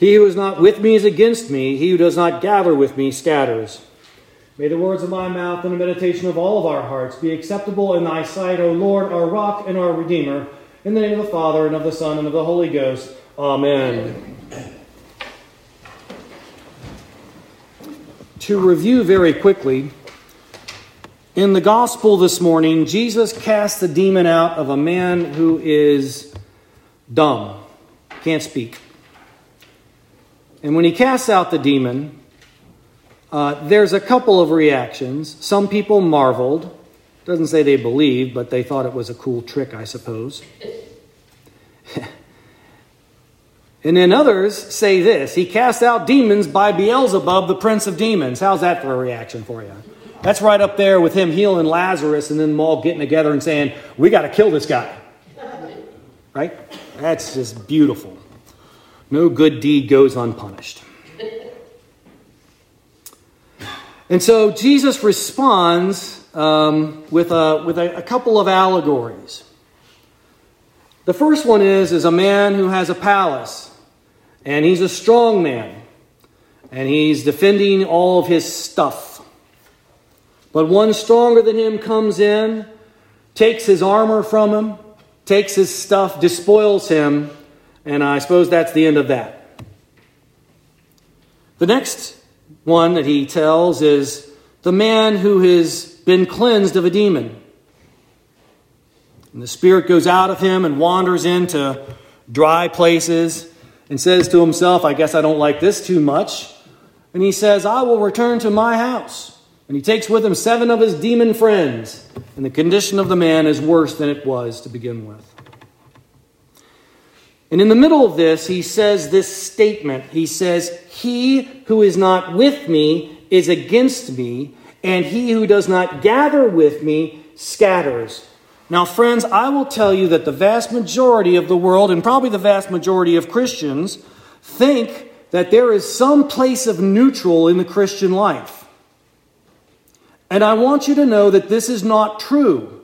He who is not with me is against me. He who does not gather with me scatters. May the words of my mouth and the meditation of all of our hearts be acceptable in thy sight, O Lord, our rock and our redeemer. In the name of the Father, and of the Son, and of the Holy Ghost. Amen. To review very quickly, in the gospel this morning, Jesus cast the demon out of a man who is dumb, can't speak. And when he casts out the demon, uh, there's a couple of reactions. Some people marveled. Doesn't say they believed, but they thought it was a cool trick, I suppose. and then others say this He cast out demons by Beelzebub, the prince of demons. How's that for a reaction for you? That's right up there with him healing Lazarus and then them all getting together and saying, We got to kill this guy. Right? That's just beautiful. No good deed goes unpunished. And so Jesus responds um, with, a, with a, a couple of allegories. The first one is, is a man who has a palace, and he's a strong man, and he's defending all of his stuff. But one stronger than him comes in, takes his armor from him, takes his stuff, despoils him, and I suppose that's the end of that. The next one that he tells is the man who has been cleansed of a demon. And the spirit goes out of him and wanders into dry places and says to himself, I guess I don't like this too much. And he says, I will return to my house. And he takes with him seven of his demon friends. And the condition of the man is worse than it was to begin with. And in the middle of this, he says this statement. He says, He who is not with me is against me, and he who does not gather with me scatters. Now, friends, I will tell you that the vast majority of the world, and probably the vast majority of Christians, think that there is some place of neutral in the Christian life. And I want you to know that this is not true.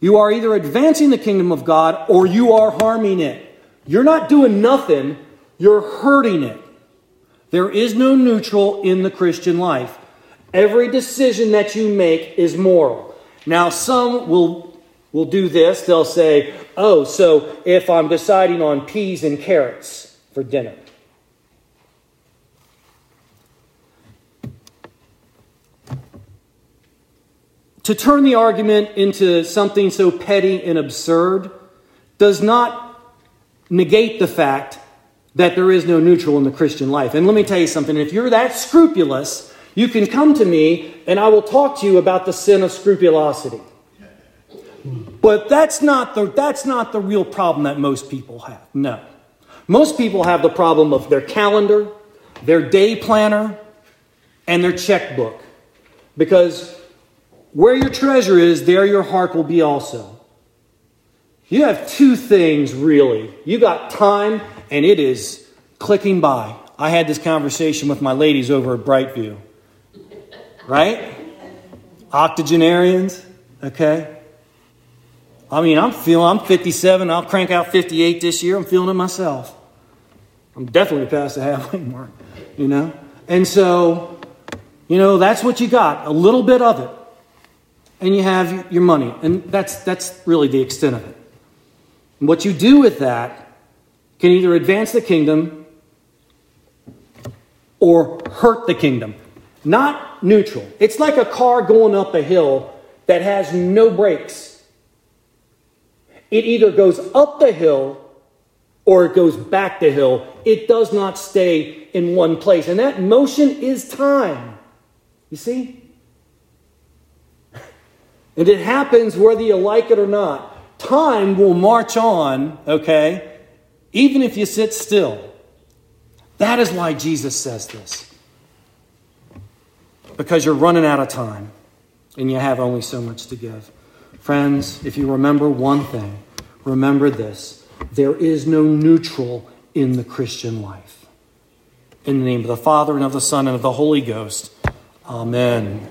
You are either advancing the kingdom of God or you are harming it. You're not doing nothing, you're hurting it. There is no neutral in the Christian life. Every decision that you make is moral. Now, some will, will do this. They'll say, oh, so if I'm deciding on peas and carrots for dinner, To turn the argument into something so petty and absurd does not negate the fact that there is no neutral in the Christian life. And let me tell you something if you're that scrupulous, you can come to me and I will talk to you about the sin of scrupulosity. But that's not the, that's not the real problem that most people have. No. Most people have the problem of their calendar, their day planner, and their checkbook. Because where your treasure is, there your heart will be also. You have two things, really. You got time, and it is clicking by. I had this conversation with my ladies over at Brightview. Right? Octogenarians, okay? I mean, I'm feeling, I'm 57, I'll crank out 58 this year. I'm feeling it myself. I'm definitely past the halfway mark, you know? And so, you know, that's what you got, a little bit of it and you have your money. And that's, that's really the extent of it. And what you do with that can either advance the kingdom or hurt the kingdom. Not neutral. It's like a car going up a hill that has no brakes. It either goes up the hill or it goes back the hill. It does not stay in one place. And that motion is time. You see? And it happens whether you like it or not. Time will march on, okay, even if you sit still. That is why Jesus says this. Because you're running out of time and you have only so much to give. Friends, if you remember one thing, remember this there is no neutral in the Christian life. In the name of the Father, and of the Son, and of the Holy Ghost. Amen.